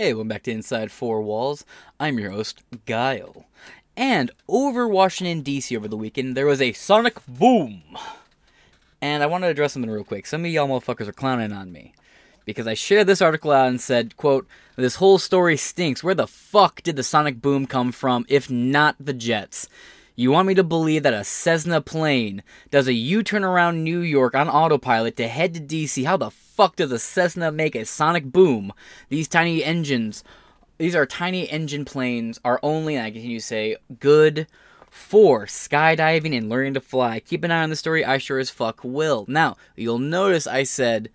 Hey, welcome back to Inside Four Walls. I'm your host, Guile. And over Washington, D.C. over the weekend, there was a sonic boom. And I want to address something real quick. Some of y'all motherfuckers are clowning on me. Because I shared this article out and said, quote, this whole story stinks. Where the fuck did the sonic boom come from, if not the Jets? You want me to believe that a Cessna plane does a U turn around New York on autopilot to head to DC? How the fuck does a Cessna make a sonic boom? These tiny engines, these are tiny engine planes, are only, and I continue to say, good for skydiving and learning to fly. Keep an eye on the story. I sure as fuck will. Now, you'll notice I said,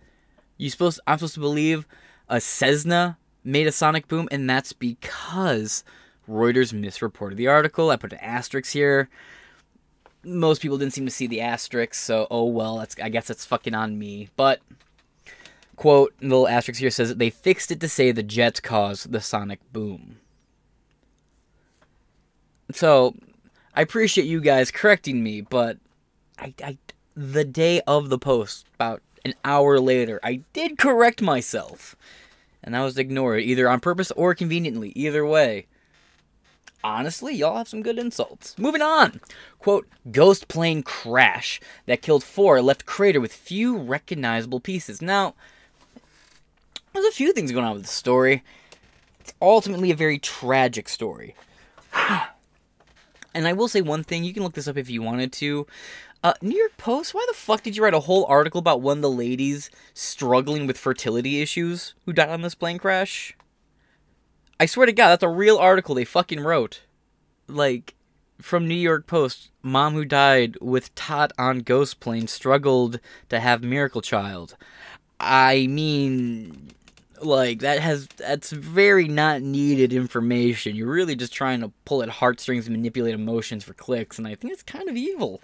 you supposed, I'm supposed to believe a Cessna made a sonic boom, and that's because Reuters misreported the article. I put an asterisk here. Most people didn't seem to see the asterisk, so oh well. I guess that's fucking on me. But quote, the little asterisk here says they fixed it to say the jets caused the sonic boom. So I appreciate you guys correcting me, but I, I the day of the post, about an hour later, I did correct myself. And that was ignored, either on purpose or conveniently. Either way honestly, y'all have some good insults. Moving on. Quote, ghost plane crash that killed four left crater with few recognizable pieces. Now, there's a few things going on with the story. It's ultimately a very tragic story. and I will say one thing, you can look this up if you wanted to. Uh, New York Post, why the fuck did you write a whole article about one of the ladies struggling with fertility issues who died on this plane crash? I swear to God, that's a real article they fucking wrote. Like, from New York Post, mom who died with tot on ghost plane struggled to have miracle child. I mean, like that has that's very not needed information. You're really just trying to pull at heartstrings and manipulate emotions for clicks, and I think it's kind of evil.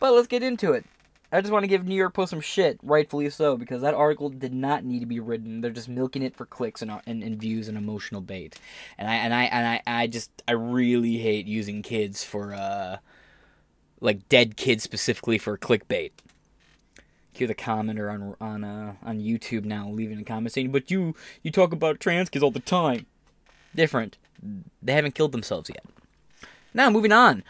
But let's get into it. I just want to give New York Post some shit, rightfully so, because that article did not need to be written. They're just milking it for clicks and, and, and views and emotional bait. And I and I and I, I just I really hate using kids for uh like dead kids specifically for clickbait. Hear the commenter on on uh, on YouTube now leaving a comment saying, "But you you talk about trans kids all the time." Different. They haven't killed themselves yet. Now moving on.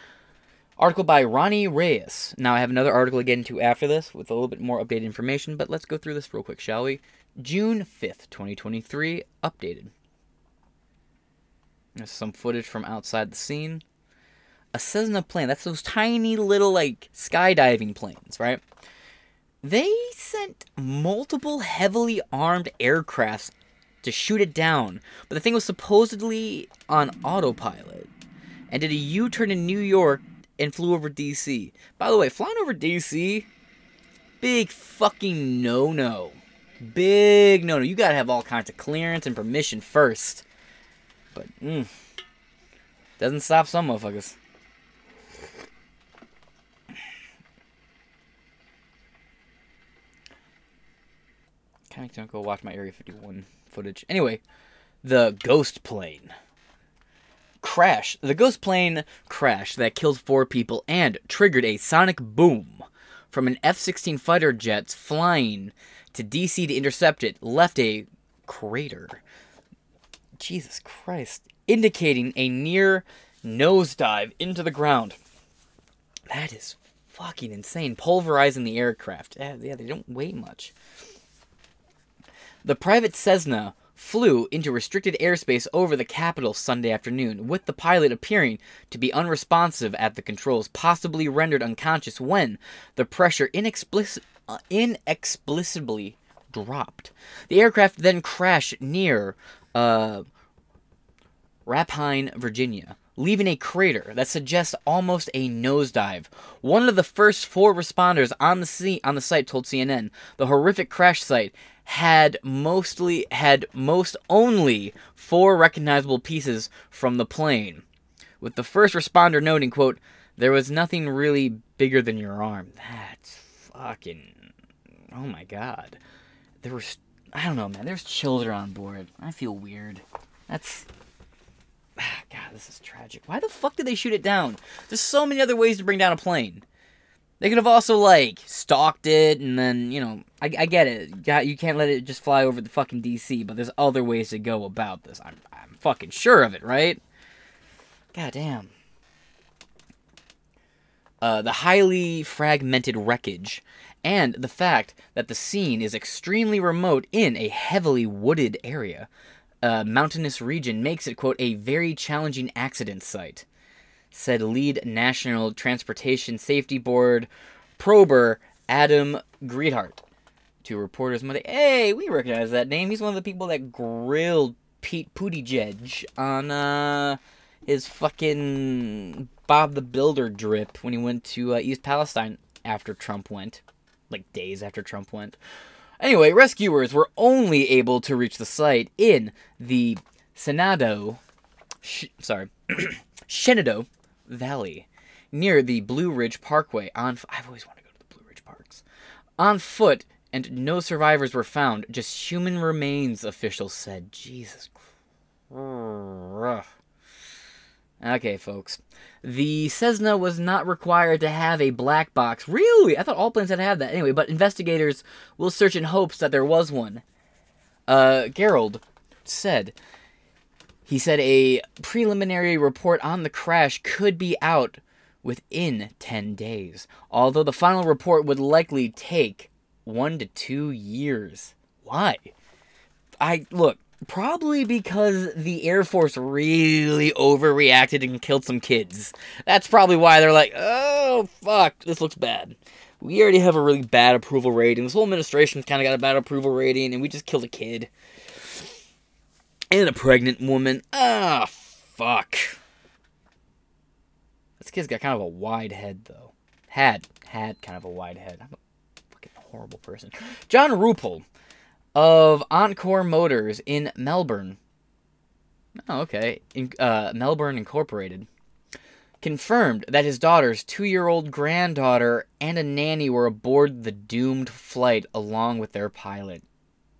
Article by Ronnie Reyes. Now, I have another article to get into after this with a little bit more updated information, but let's go through this real quick, shall we? June 5th, 2023, updated. There's some footage from outside the scene. A Cessna plane, that's those tiny little, like, skydiving planes, right? They sent multiple heavily armed aircrafts to shoot it down, but the thing was supposedly on autopilot and did a U turn in New York and flew over DC. By the way, flying over DC, big fucking no no. Big no no. You gotta have all kinds of clearance and permission first. But, mm, doesn't stop some motherfuckers. Kind of gonna go watch my Area 51 footage. Anyway, the ghost plane crash. The ghost plane crash that killed four people and triggered a sonic boom from an F 16 fighter jets flying to DC to intercept it left a crater. Jesus Christ. Indicating a near nosedive into the ground. That is fucking insane. Pulverizing the aircraft. Yeah, yeah, they don't weigh much. The private Cessna flew into restricted airspace over the capital Sunday afternoon, with the pilot appearing to be unresponsive at the controls, possibly rendered unconscious when the pressure inexplic- uh, inexplicably dropped. The aircraft then crashed near uh, Raphine, Virginia, leaving a crater that suggests almost a nosedive. One of the first four responders on the scene on the site told CNN the horrific crash site had mostly had most only four recognizable pieces from the plane. With the first responder noting, quote, there was nothing really bigger than your arm. That's fucking oh my god. There was I don't know, man. There's children on board. I feel weird. That's ah, God, this is tragic. Why the fuck did they shoot it down? There's so many other ways to bring down a plane. They could have also like stalked it, and then you know, I, I get it. You can't let it just fly over the fucking DC, but there's other ways to go about this. I'm, I'm fucking sure of it, right? God damn. Uh, the highly fragmented wreckage, and the fact that the scene is extremely remote in a heavily wooded area, uh, mountainous region, makes it quote a very challenging accident site said lead National Transportation Safety Board prober Adam Gerhardt to reporters Monday. Hey, we recognize that name. He's one of the people that grilled Pete Buttigieg on uh, his fucking Bob the Builder drip when he went to uh, East Palestine after Trump went, like days after Trump went. Anyway, rescuers were only able to reach the site in the Senado, sh- sorry, Shenandoah Valley, near the Blue Ridge Parkway. On I've always wanted to go to the Blue Ridge Parks. On foot, and no survivors were found. Just human remains, officials said. Jesus. Okay, folks. The Cessna was not required to have a black box. Really? I thought all planes had to have that. Anyway, but investigators will search in hopes that there was one. Uh, Gerhardt said he said a preliminary report on the crash could be out within 10 days, although the final report would likely take one to two years. Why? I look, probably because the Air Force really overreacted and killed some kids. That's probably why they're like, oh, fuck, this looks bad. We already have a really bad approval rating. This whole administration's kind of got a bad approval rating, and we just killed a kid and a pregnant woman. Ah, fuck. This kid's got kind of a wide head, though. Had, had kind of a wide head. I'm a fucking horrible person. John Rumpel of Encore Motors in Melbourne. Oh, okay. In, uh, Melbourne Incorporated. Confirmed that his daughter's two year old granddaughter and a nanny were aboard the doomed flight along with their pilot.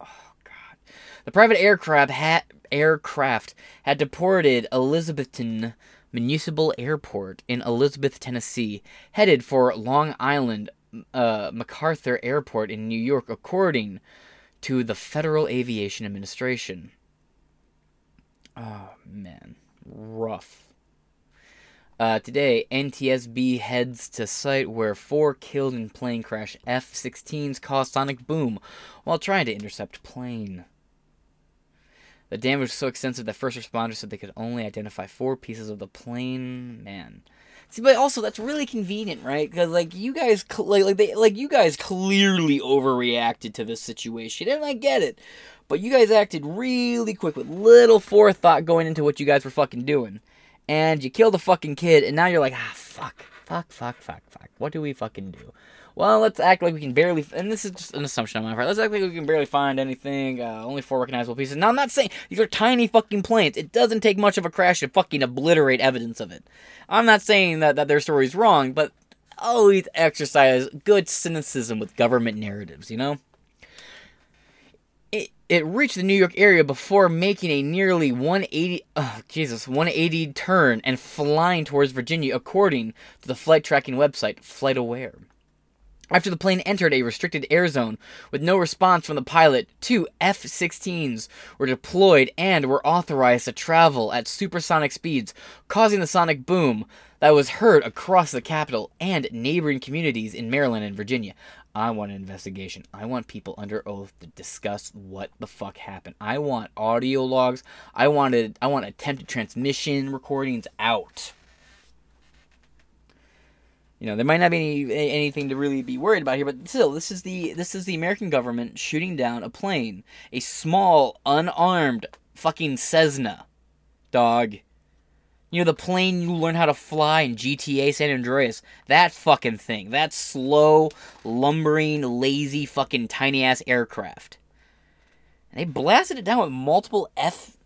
Oh, God. The private aircraft had aircraft had deported Elizabethton Municipal Airport in Elizabeth, Tennessee, headed for Long Island uh, MacArthur Airport in New York, according to the Federal Aviation Administration. Oh, man. Rough. Uh, today, NTSB heads to site where four killed in plane crash F 16s caused sonic boom while trying to intercept plane. The damage was so extensive that first responders said they could only identify four pieces of the plane. Man, see, but also that's really convenient, right? Because like you guys, like like they like you guys clearly overreacted to this situation, and I get it. But you guys acted really quick with little forethought going into what you guys were fucking doing, and you killed a fucking kid, and now you're like, ah, fuck, fuck, fuck, fuck, fuck. What do we fucking do? well, let's act like we can barely, and this is just an assumption on my part. Let's act like we can barely find anything. Uh, only four recognizable pieces. Now, I'm not saying these are tiny fucking planes. It doesn't take much of a crash to fucking obliterate evidence of it. I'm not saying that, that their story's wrong, but always exercise good cynicism with government narratives, you know? It, reached the New York area before making a nearly 180, oh, Jesus, 180 turn and flying towards Virginia, according to the flight tracking website FlightAware. After the plane entered a restricted air zone with no response from the pilot, two F 16s were deployed and were authorized to travel at supersonic speeds, causing the sonic boom that was heard across the capital and neighboring communities in Maryland and Virginia. I want an investigation. I want people under oath to discuss what the fuck happened. I want audio logs. I wanted I want attempted transmission recordings out. You know, there might not be any, anything to really be worried about here, but still, this is the this is the American government shooting down a plane, a small, unarmed fucking Cessna, dog. You know, the plane you learn how to fly in GTA San Andreas. That fucking thing. That slow, lumbering, lazy, fucking tiny ass aircraft. And they blasted it down with multiple F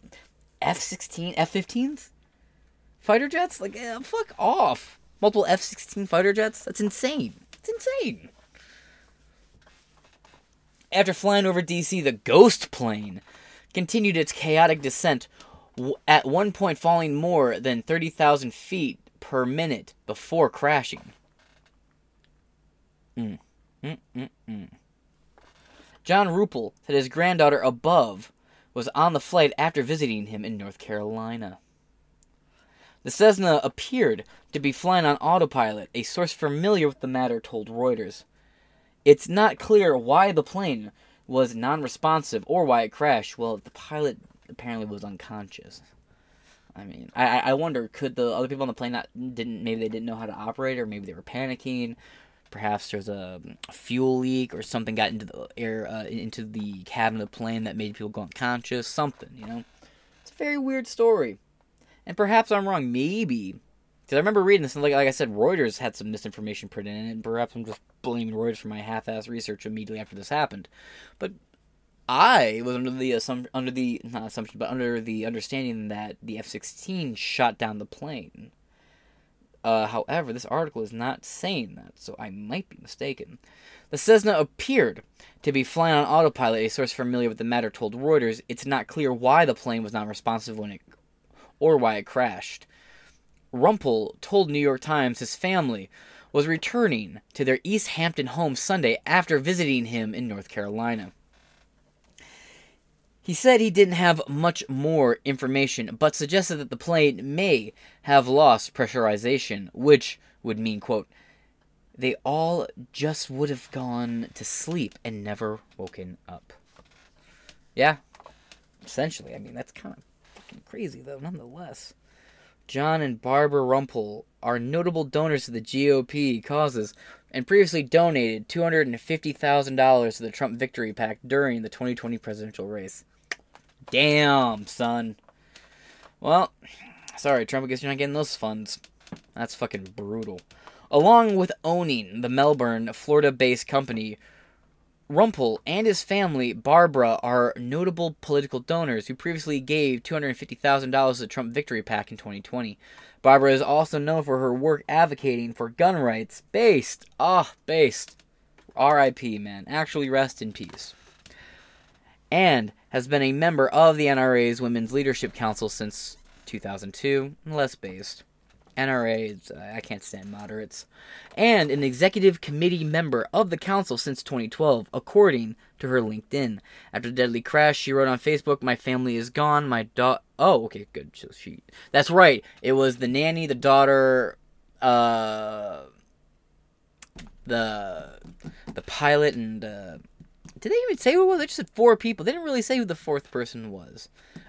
F sixteen F fifteens? Fighter jets? Like, eh, fuck off multiple F 16 fighter jets? That's insane. It's insane. After flying over DC, the Ghost plane continued its chaotic descent, at one point falling more than 30,000 feet per minute before crashing. Mm. Mm-mm-mm. John Rumpel said his granddaughter above was on the flight after visiting him in North Carolina. The Cessna appeared to be flying on autopilot, a source familiar with the matter told Reuters. It's not clear why the plane was non responsive or why it crashed. Well, the pilot apparently was unconscious. I mean, I, I wonder could the other people on the plane not didn't maybe they didn't know how to operate or maybe they were panicking. Perhaps there's a, fuel leak or something got into the air uh, into the cabin of the plane that made people go unconscious. Something, you know. It's a very weird story, and perhaps I'm wrong. Maybe because I remember reading this, and like, like I said, Reuters had some misinformation printed in it, and perhaps I'm just blaming Reuters for my half-ass research immediately after this happened. But I was under the assump- under the not assumption, but under the understanding that the F-16 shot down the plane. Uh, however, this article is not saying that, so I might be mistaken. The Cessna appeared to be flying on autopilot. A source familiar with the matter told Reuters it's not clear why the plane was not responsive when it or why it crashed. Rumpel told New York Times his family was returning to their East Hampton home Sunday after visiting him in North Carolina. He said he didn't have much more information, but suggested that the plane may have lost pressurization, which would mean, quote, they all just would have gone to sleep and never woken up. Yeah, essentially. I mean, that's kind of fucking crazy, though, nonetheless. John and Barbara Rumpel are notable donors to the GOP causes and previously donated $250,000 to the Trump Victory PAC during the 2020 presidential race. Damn, son. Well, sorry, Trump, I guess you're not getting those funds. That's fucking brutal. Along with owning the Melbourne, Florida based company, Rumpel and his family, Barbara, are notable political donors who previously gave $250,000 to the Trump Victory PAC in 2020. Barbara is also known for her work advocating for gun rights based, ah, oh, based, RIP, man, actually rest in peace. And has been a member of the NRA's Women's Leadership Council since 2002, less based. NRA, uh, I can't stand moderates, and an executive committee member of the council since 2012, according to her LinkedIn. After the deadly crash, she wrote on Facebook, "My family is gone. My daughter. Oh, okay, good. So she. That's right. It was the nanny, the daughter, uh, the the pilot, and uh, did they even say who it was? They just said four people. They didn't really say who the fourth person was.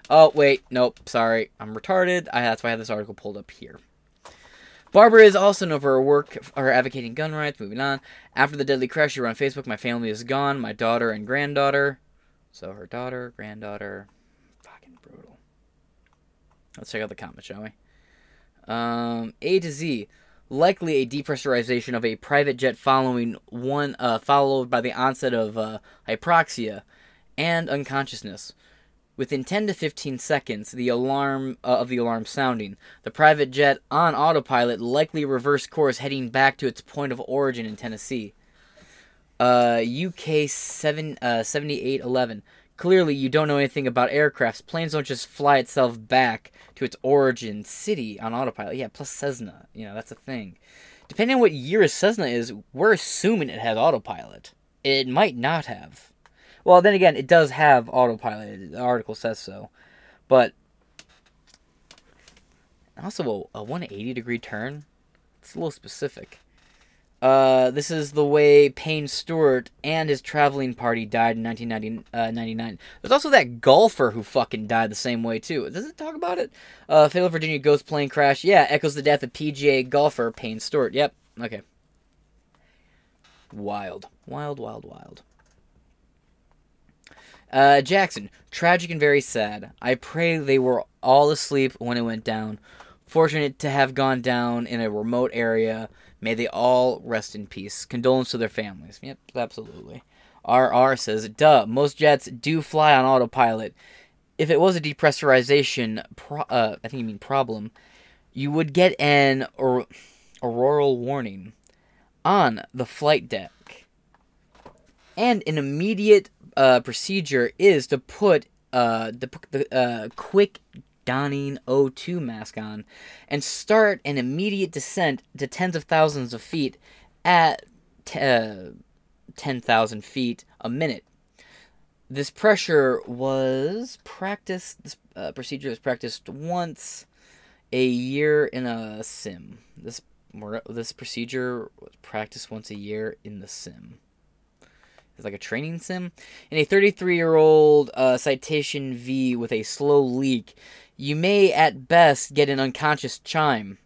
Oh wait, nope. Sorry, I'm retarded. I, that's why I have this article pulled up here. Barbara is also known for her work for advocating gun rights. Moving on. After the deadly crash, she wrote on Facebook, My family is gone, my daughter and granddaughter. So her daughter, granddaughter. Fucking brutal. Let's check out the comments, shall we? Um, a to Z. Likely a depressurization of a private jet following one, uh, followed by the onset of uh, hypoxia and unconsciousness. Within 10 to 15 seconds the alarm uh, of the alarm sounding, the private jet on autopilot likely reversed course heading back to its point of origin in Tennessee. Uh, UK 7 uh, 7811. Clearly, you don't know anything about aircrafts. Planes don't just fly itself back to its origin city on autopilot. Yeah, plus Cessna. You know, that's a thing. Depending on what year a Cessna is, we're assuming it has autopilot. It might not have. Well, then again, it does have autopilot. The article says so, but also a, a 180 degree turn. It's a little specific. Uh, this is the way Payne Stewart and his traveling party died in 1999. Uh, There's also that golfer who fucking died the same way, too. Does it talk about it? Uh, Fatal Virginia Ghost plane crash. Yeah, echoes the death of PGA golfer Payne Stewart. Yep, okay. Wild. Wild, wild, wild. Uh, Jackson, tragic and very sad. I pray they were all asleep when it went down. Fortunate to have gone down in a remote area. May they all rest in peace. Condolence to their families. Yep, absolutely. RR says, duh, most jets do fly on autopilot. If it was a depressurization, pro- uh, I think you mean problem, you would get an or- aural warning on the flight deck and an immediate uh, procedure is to put uh, the, the uh, quick donning O2 mask on and start an immediate descent to tens of thousands of feet at t- uh, 10,000 feet a minute. This pressure was practiced, this uh, procedure was practiced once a year in a sim. This, this procedure was practiced once a year in the sim. It's like a training sim. In a 33 year old uh, Citation V with a slow leak, you may at best get an unconscious chime.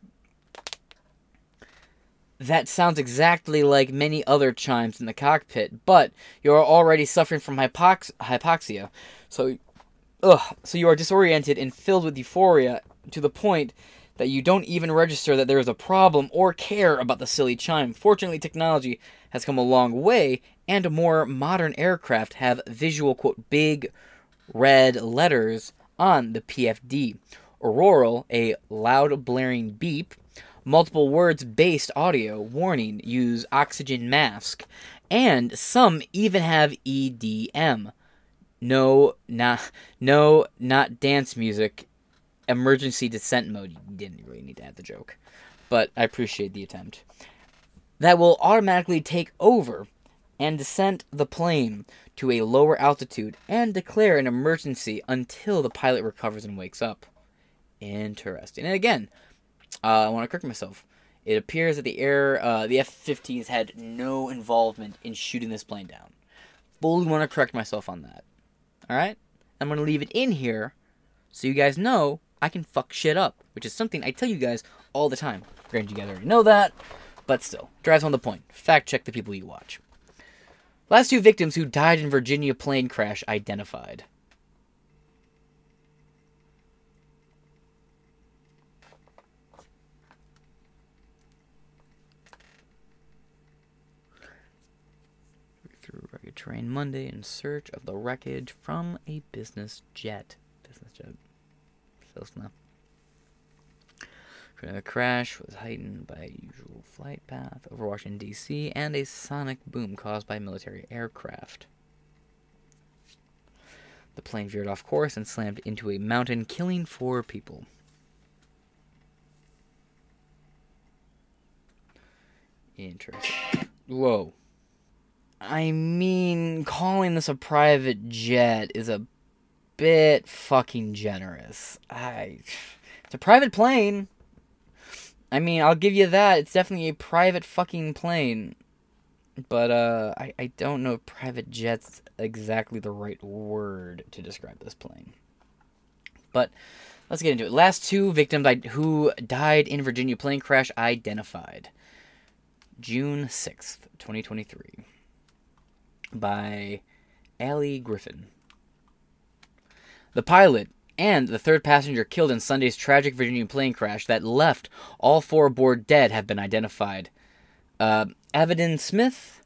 That sounds exactly like many other chimes in the cockpit, but you are already suffering from hypox- hypoxia. So, ugh, so you are disoriented and filled with euphoria to the point that you don't even register that there is a problem or care about the silly chime. Fortunately, technology has come a long way, and more modern aircraft have visual, quote, big red letters on the PFD. Aural, a loud blaring beep, multiple words based audio, warning, use oxygen mask, and some even have EDM. No, not no, not dance music. Emergency descent mode. You didn't really need to add the joke, but I appreciate the attempt. That will automatically take over and descend the plane to a lower altitude and declare an emergency until the pilot recovers and wakes up. Interesting. And again, uh, I want to correct myself. It appears that the air, uh, the F-15s had no involvement in shooting this plane down. Fully want to correct myself on that. All right, I'm gonna leave it in here so you guys know I can fuck shit up, which is something I tell you guys all the time. Granted, you guys already know that, but still, drives on the point. Fact check the people you watch. Last two victims who died in Virginia plane crash identified. Through rugged terrain Monday in search of the wreckage from a business jet. Business jet. Cessna. The crash was heightened by a usual flight path over Washington, D.C., and a sonic boom caused by military aircraft. The plane veered off course and slammed into a mountain, killing four people. Interesting. Whoa. I mean, calling this a private jet is a bit fucking generous. I. It's a private plane. I mean, I'll give you that. It's definitely a private fucking plane. But uh I, I don't know if private jet's exactly the right word to describe this plane. But let's get into it. Last two victims who died in Virginia plane crash identified. June 6th, 2023. By Allie Griffin. The pilot and the third passenger killed in Sunday's tragic Virginia plane crash that left all four aboard dead have been identified. Uh, Smith,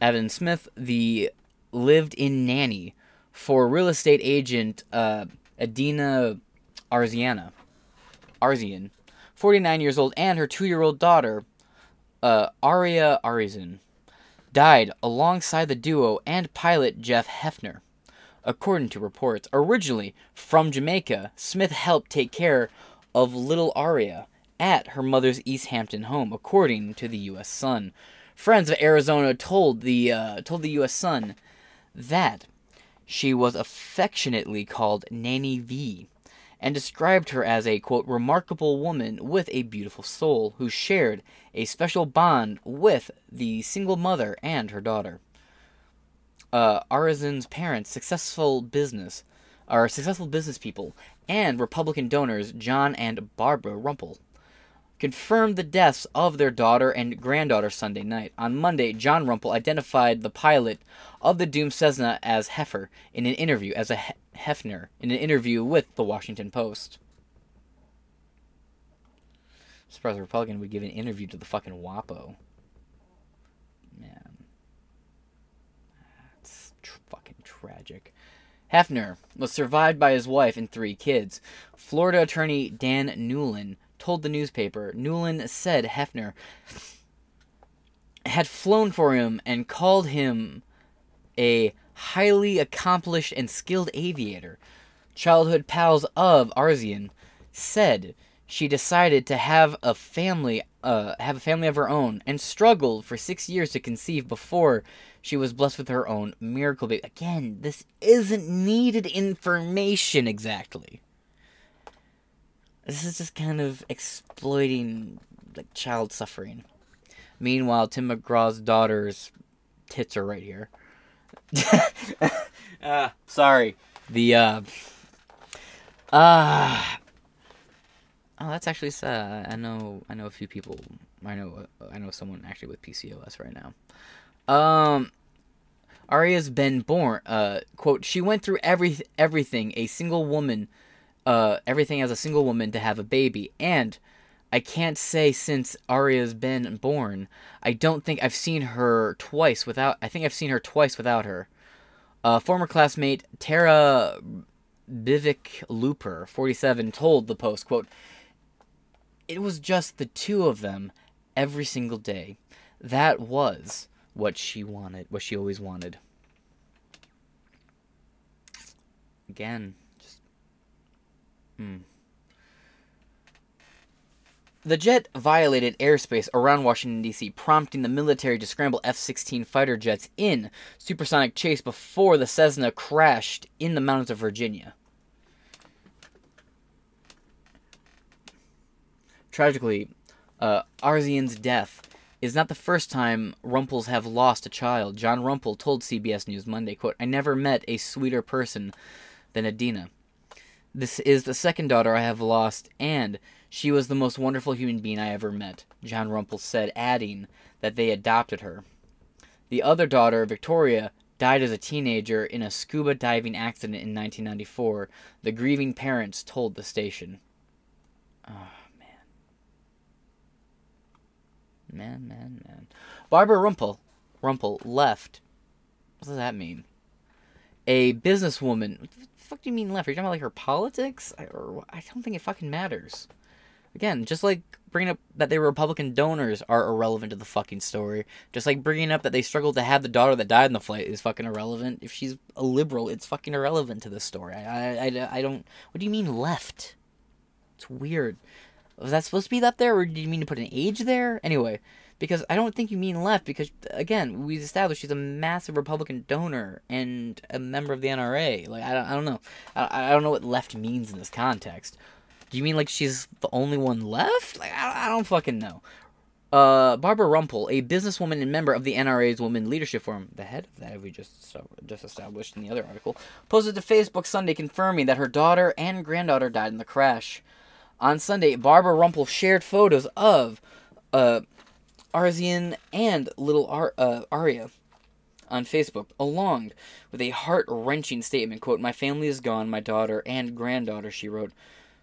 Evadnie Smith, the lived-in nanny for real estate agent uh, Adina Arziana, Azarian, 49 years old, and her two-year-old daughter, uh, Aria Azarian, died alongside the duo and pilot Jeff Hefner. According to reports, originally from Jamaica, Smith helped take care of little Aria at her mother's East Hampton home, according to the U.S. Sun. Friends of Azarian told the uh, told the U.S. Sun that she was affectionately called Nanny V, and described her as a quote remarkable woman with a beautiful soul who shared a special bond with the single mother and her daughter uh, Azarian's parents, successful business, are successful business people, and Republican donors John and Barbara Rumpel confirmed the deaths of their daughter and granddaughter Sunday night. On Monday, John Rumpel identified the pilot of the doomed Cessna as Heifer in an interview as a Hefner in an interview with the Washington Post. Surprised the Republican would give an interview to the fucking WAPO. Tragic. Hefner was survived by his wife and three kids. Florida attorney Dan Newlin told the newspaper Newlin said Hefner had flown for him and called him a highly accomplished and skilled aviator. Childhood pals of Azarian said she decided to have a family, uh, have a family of her own, and struggled for six years to conceive before she was blessed with her own miracle baby. Again, this isn't needed information exactly. This is just kind of exploiting like child suffering. Meanwhile, Tim McGraw's daughter's tits are right here. uh, sorry. The uh ah uh, Oh, that's actually sad. I know I know a few people. I know I know someone actually with PCOS right now. Um Aria's been born uh quote she went through every everything a single woman uh everything as a single woman to have a baby and I can't say since Aria's been born. I don't think I've seen her twice without. I think I've seen her twice without her. Uh, former classmate Tara Bivik Looper, 47, told the Post, quote, It was just the two of them every single day. That was what she wanted, what she always wanted. Again, just. Hmm. The jet violated airspace around Washington, D.C., prompting the military to scramble F 16 fighter jets in supersonic chase before the Cessna crashed in the mountains of Virginia. Tragically, uh, Azarian's death is not the first time Rumpels have lost a child. John Rumpel told CBS News Monday, quote, I never met a sweeter person than Adina. This is the second daughter I have lost, and she was the most wonderful human being I ever met, John Rumpel said, adding that they adopted her. The other daughter, Victoria, died as a teenager in a scuba diving accident in 1994, the grieving parents told the station. Oh, man. Man, man. Barbara Rumpel, Rumpel left. What does that mean? A businesswoman. What the fuck do you mean left? Are you talking about like her politics? I, or I don't think it fucking matters. Again, just like bringing up that they were Republican donors are irrelevant to the fucking story. Just like bringing up that they struggled to have the daughter that died in the flight is fucking irrelevant. If she's a liberal, it's fucking irrelevant to this story. I, I, I, I don't. What do you mean left? It's weird. Was that supposed to be left there, or did you mean to put an age there? Anyway, because I don't think you mean left, because again, we established she's a massive Republican donor and a member of the NRA. Like I don't, I don't know, I, I don't know what left means in this context. Do you mean like she's the only one left? Like I, I don't fucking know. Uh, Barbara Rumpel, a businesswoman and member of the NRA's Women Leadership Forum, the head of that we just just established in the other article, posted to Facebook Sunday confirming that her daughter and granddaughter died in the crash. On Sunday, Barbara Rumpel shared photos of uh, Azarian and little Ar- uh, Aria on Facebook, along with a heart wrenching statement. "Quote: My family is gone. My daughter and granddaughter," she wrote.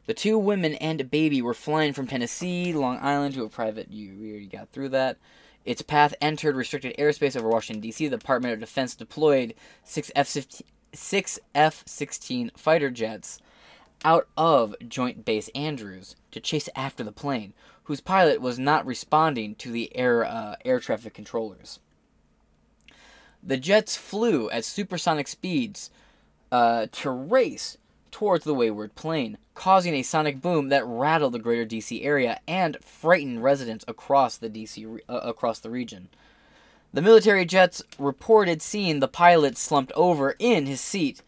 The two women and a baby were flying from Tennessee, Long Island to a private. You already got through that. Its path entered restricted airspace over Washington D.C. The Department of Defense deployed six F sixteen fighter jets out of Joint Base Andrews to chase after the plane, whose pilot was not responding to the air uh, air traffic controllers. The jets flew at supersonic speeds uh, to race towards the wayward plane, causing a sonic boom that rattled the greater DC area and frightened residents across the DC uh, across the region. The military jets reported seeing the pilot slumped over in his seat.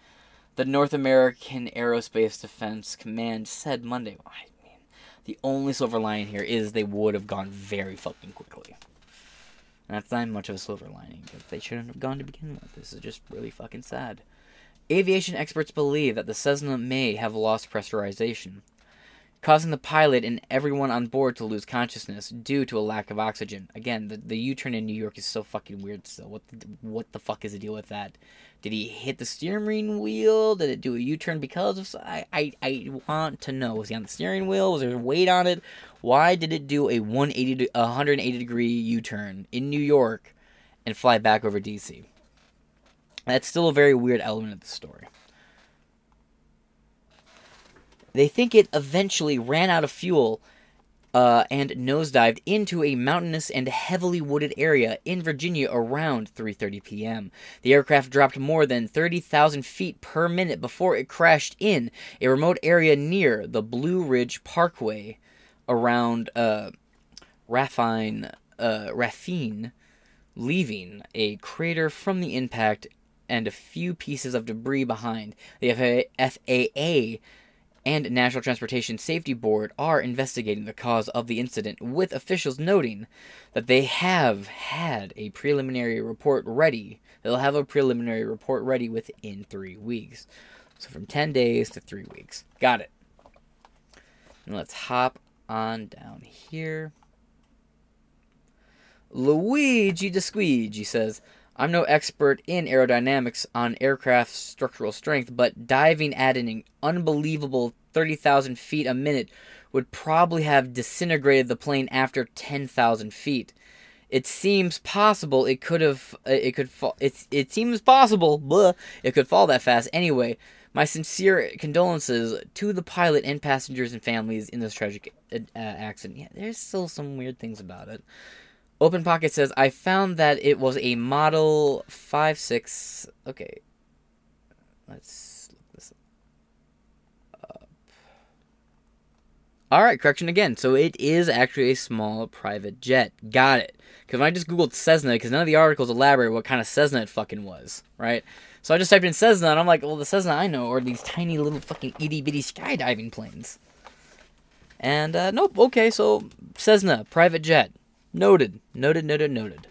The North American Aerospace Defense Command said Monday. I mean, the only silver lining here is they would have gone very fucking quickly. And that's not much of a silver lining, because they shouldn't have gone to begin with. This is just really fucking sad. Aviation experts believe that the Cessna may have lost pressurization, causing the pilot and everyone on board to lose consciousness due to a lack of oxygen. Again, the, the U-turn in New York is so fucking weird still. What the, what the fuck is the deal with that? Did he hit the steering wheel? Did it do a U-turn because of I, I I want to know. Was he on the steering wheel? Was there weight on it? Why did it do a 180 a 180 degree U-turn in New York and fly back over DC? That's still a very weird element of the story. They think it eventually ran out of fuel uh, and nosedived into a mountainous and heavily wooded area in Virginia around 3:30 p.m. The aircraft dropped more than 30,000 feet per minute before it crashed in a remote area near the Blue Ridge Parkway around uh, Raphine, uh, Raphine, leaving a crater from the impact and a few pieces of debris behind. The FAA and National Transportation Safety Board are investigating the cause of the incident, with officials noting that they have had a preliminary report ready. They'll have a preliminary report ready within three weeks. So from 10 days to three weeks. Got it. And let's hop on down here. Luigi the Squeegee says, I'm no expert in aerodynamics on aircraft structural strength, but diving at an unbelievable 30,000 feet a minute would probably have disintegrated the plane after 10,000 feet. It seems possible it could have it could fall. It it seems possible, blah, it could fall that fast. Anyway, my sincere condolences to the pilot and passengers and families in this tragic uh, accident. Yeah, there's still some weird things about it. Open Pocket says, I found that it was a Model 5 6. Okay. Let's look this up. Alright, correction again. So it is actually a small private jet. Got it. Because when I just googled Cessna, because none of the articles elaborate what kind of Cessna it fucking was, right? So I just typed in Cessna, and I'm like, well, the Cessna I know are these tiny little fucking itty bitty skydiving planes. And, uh, nope, okay, so Cessna, private jet. Noted. Noted, noted, noted.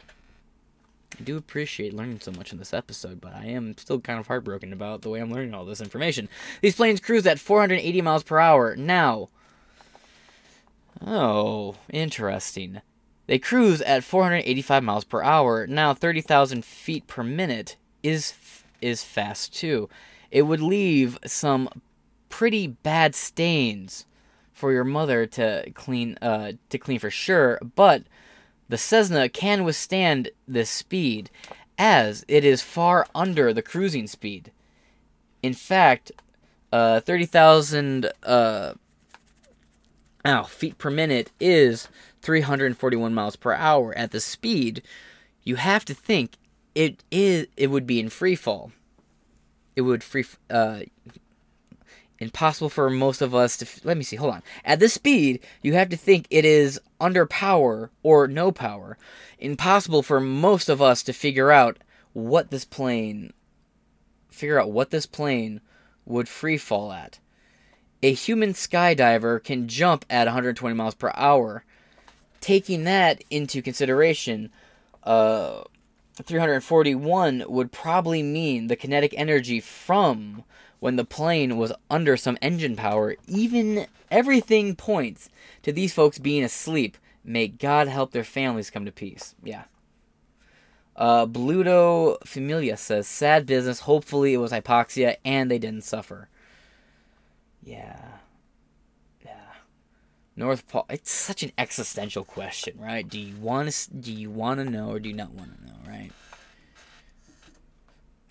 I do appreciate learning so much in this episode, but I am still kind of heartbroken about the way I'm learning all this information. These planes cruise at 480 miles per hour. Now, oh, interesting. They cruise at 485 miles per hour. Now, 30,000 feet per minute is is fast too. It would leave some pretty bad stains for your mother to clean uh, to clean for sure, but the Cessna can withstand this speed, as it is far under the cruising speed. In fact, uh, 30,000 uh, feet per minute is 341 miles per hour. At the speed, you have to think it is it would be in free fall. It would free uh, impossible for most of us to. Let me see, hold on. At this speed, you have to think it is under power or no power. Impossible for most of us to figure out what this plane. Figure out what this plane would free fall at. A human skydiver can jump at 120 miles per hour. Taking that into consideration, uh, 341 would probably mean the kinetic energy from when the plane was under some engine power, even everything points to these folks being asleep. May God help their families come to peace. Yeah. Uh, Bluto Familia says, sad business. Hopefully it was hypoxia and they didn't suffer. Yeah. Yeah. North Pole. It's such an existential question, right? Do you want to? Do you want to know or do you not want to know, right?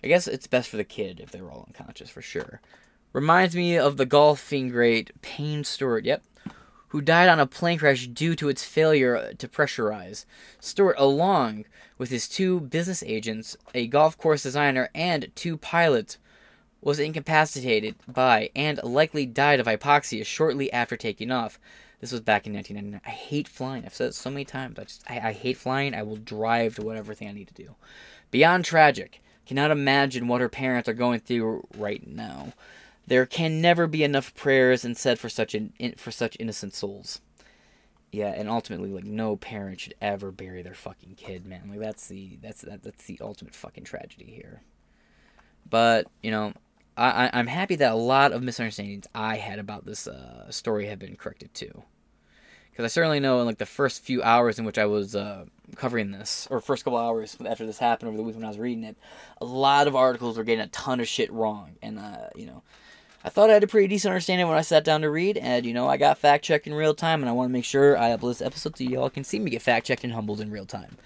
I guess it's best for the kid if they're all unconscious for sure. Reminds me of the golfing great Payne Stewart, yep, who died on a plane crash due to its failure to pressurize. Stewart, along with his two business agents, a golf course designer, and two pilots, was incapacitated by and likely died of hypoxia shortly after taking off. This was back in 1999. I hate flying. I've said it so many times. I just I, I hate flying. I will drive to whatever thing I need to do. Beyond tragic cannot imagine what her parents are going through right now. There can never be enough prayers and said for such in, for such innocent souls. Yeah, and ultimately, like no parent should ever bury their fucking kid, man. Like that's the that's that, that's the ultimate fucking tragedy here. But you know, I, I am happy that a lot of misunderstandings I had about this uh, story have been corrected too because I certainly know in like the first few hours in which I was uh, covering this, or first couple hours after this happened over the week when I was reading it, a lot of articles were getting a ton of shit wrong, and uh, you know, I thought I had a pretty decent understanding when I sat down to read, and you know, I got fact checked in real time, and I want to make sure I upload this episode so y'all can see me get fact checked and humbled in real time.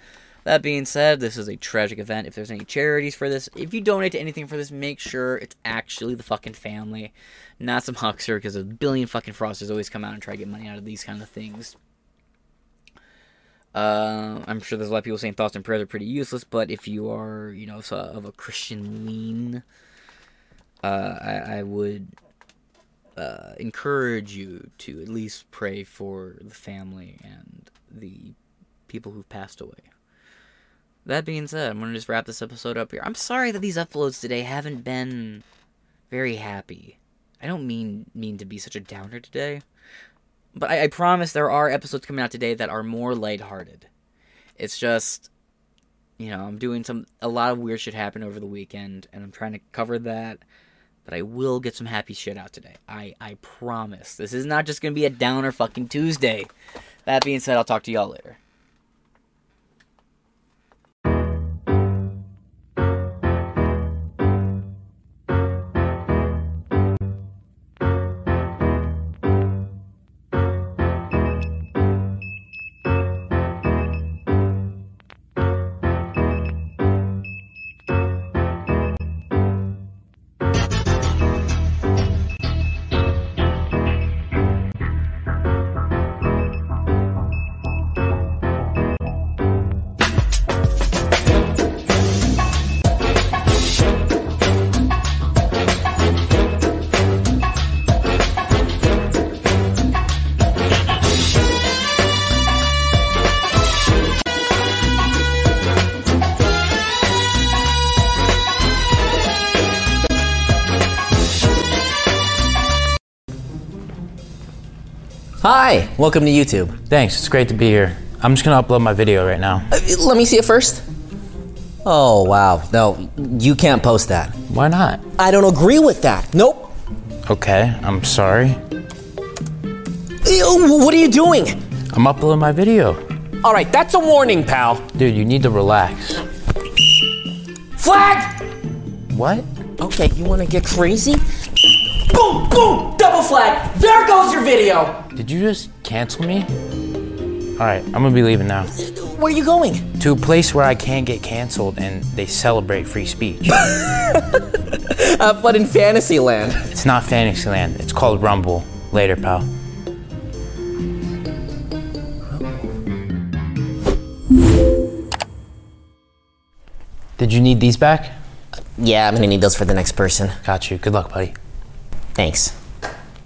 That being said, this is a tragic event. If there's any charities for this, if you donate to anything for this, make sure it's actually the fucking family, not some huckster, because a billion fucking fraudsters always come out and try to get money out of these kind of things. Uh, I'm sure there's a lot of people saying thoughts and prayers are pretty useless, but if you are, you know, of a Christian lean, uh, I, I would uh, encourage you to at least pray for the family and the people who've passed away. That being said, I'm gonna just wrap this episode up here. I'm sorry that these uploads today haven't been very happy. I don't mean mean to be such a downer today, but I, I promise there are episodes coming out today that are more lighthearted. It's just, you know, I'm doing some a lot of weird shit happened over the weekend, and I'm trying to cover that. But I will get some happy shit out today. I I promise. This is not just gonna be a downer fucking Tuesday. That being said, I'll talk to y'all later. Hi, welcome to YouTube. Thanks, it's great to be here. I'm just gonna upload my video right now. Uh, let me see it first. Oh, wow. No, you can't post that. Why not? I don't agree with that. Nope. Okay, I'm sorry. Ew, What are you doing? I'm uploading my video. All right, that's a warning, pal. Dude, you need to relax. Flag! What? Okay, you want to get crazy? Boom, boom, double flag. There goes your video. Did you just cancel me? Alright, I'm gonna be leaving now. Where are you going? To a place where I can't get canceled and they celebrate free speech. Fun in Fantasyland. it's not Fantasyland, it's called Rumble. Later, pal. Did you need these back? Yeah, I'm gonna need those for the next person. Got you. Good luck, buddy. Thanks.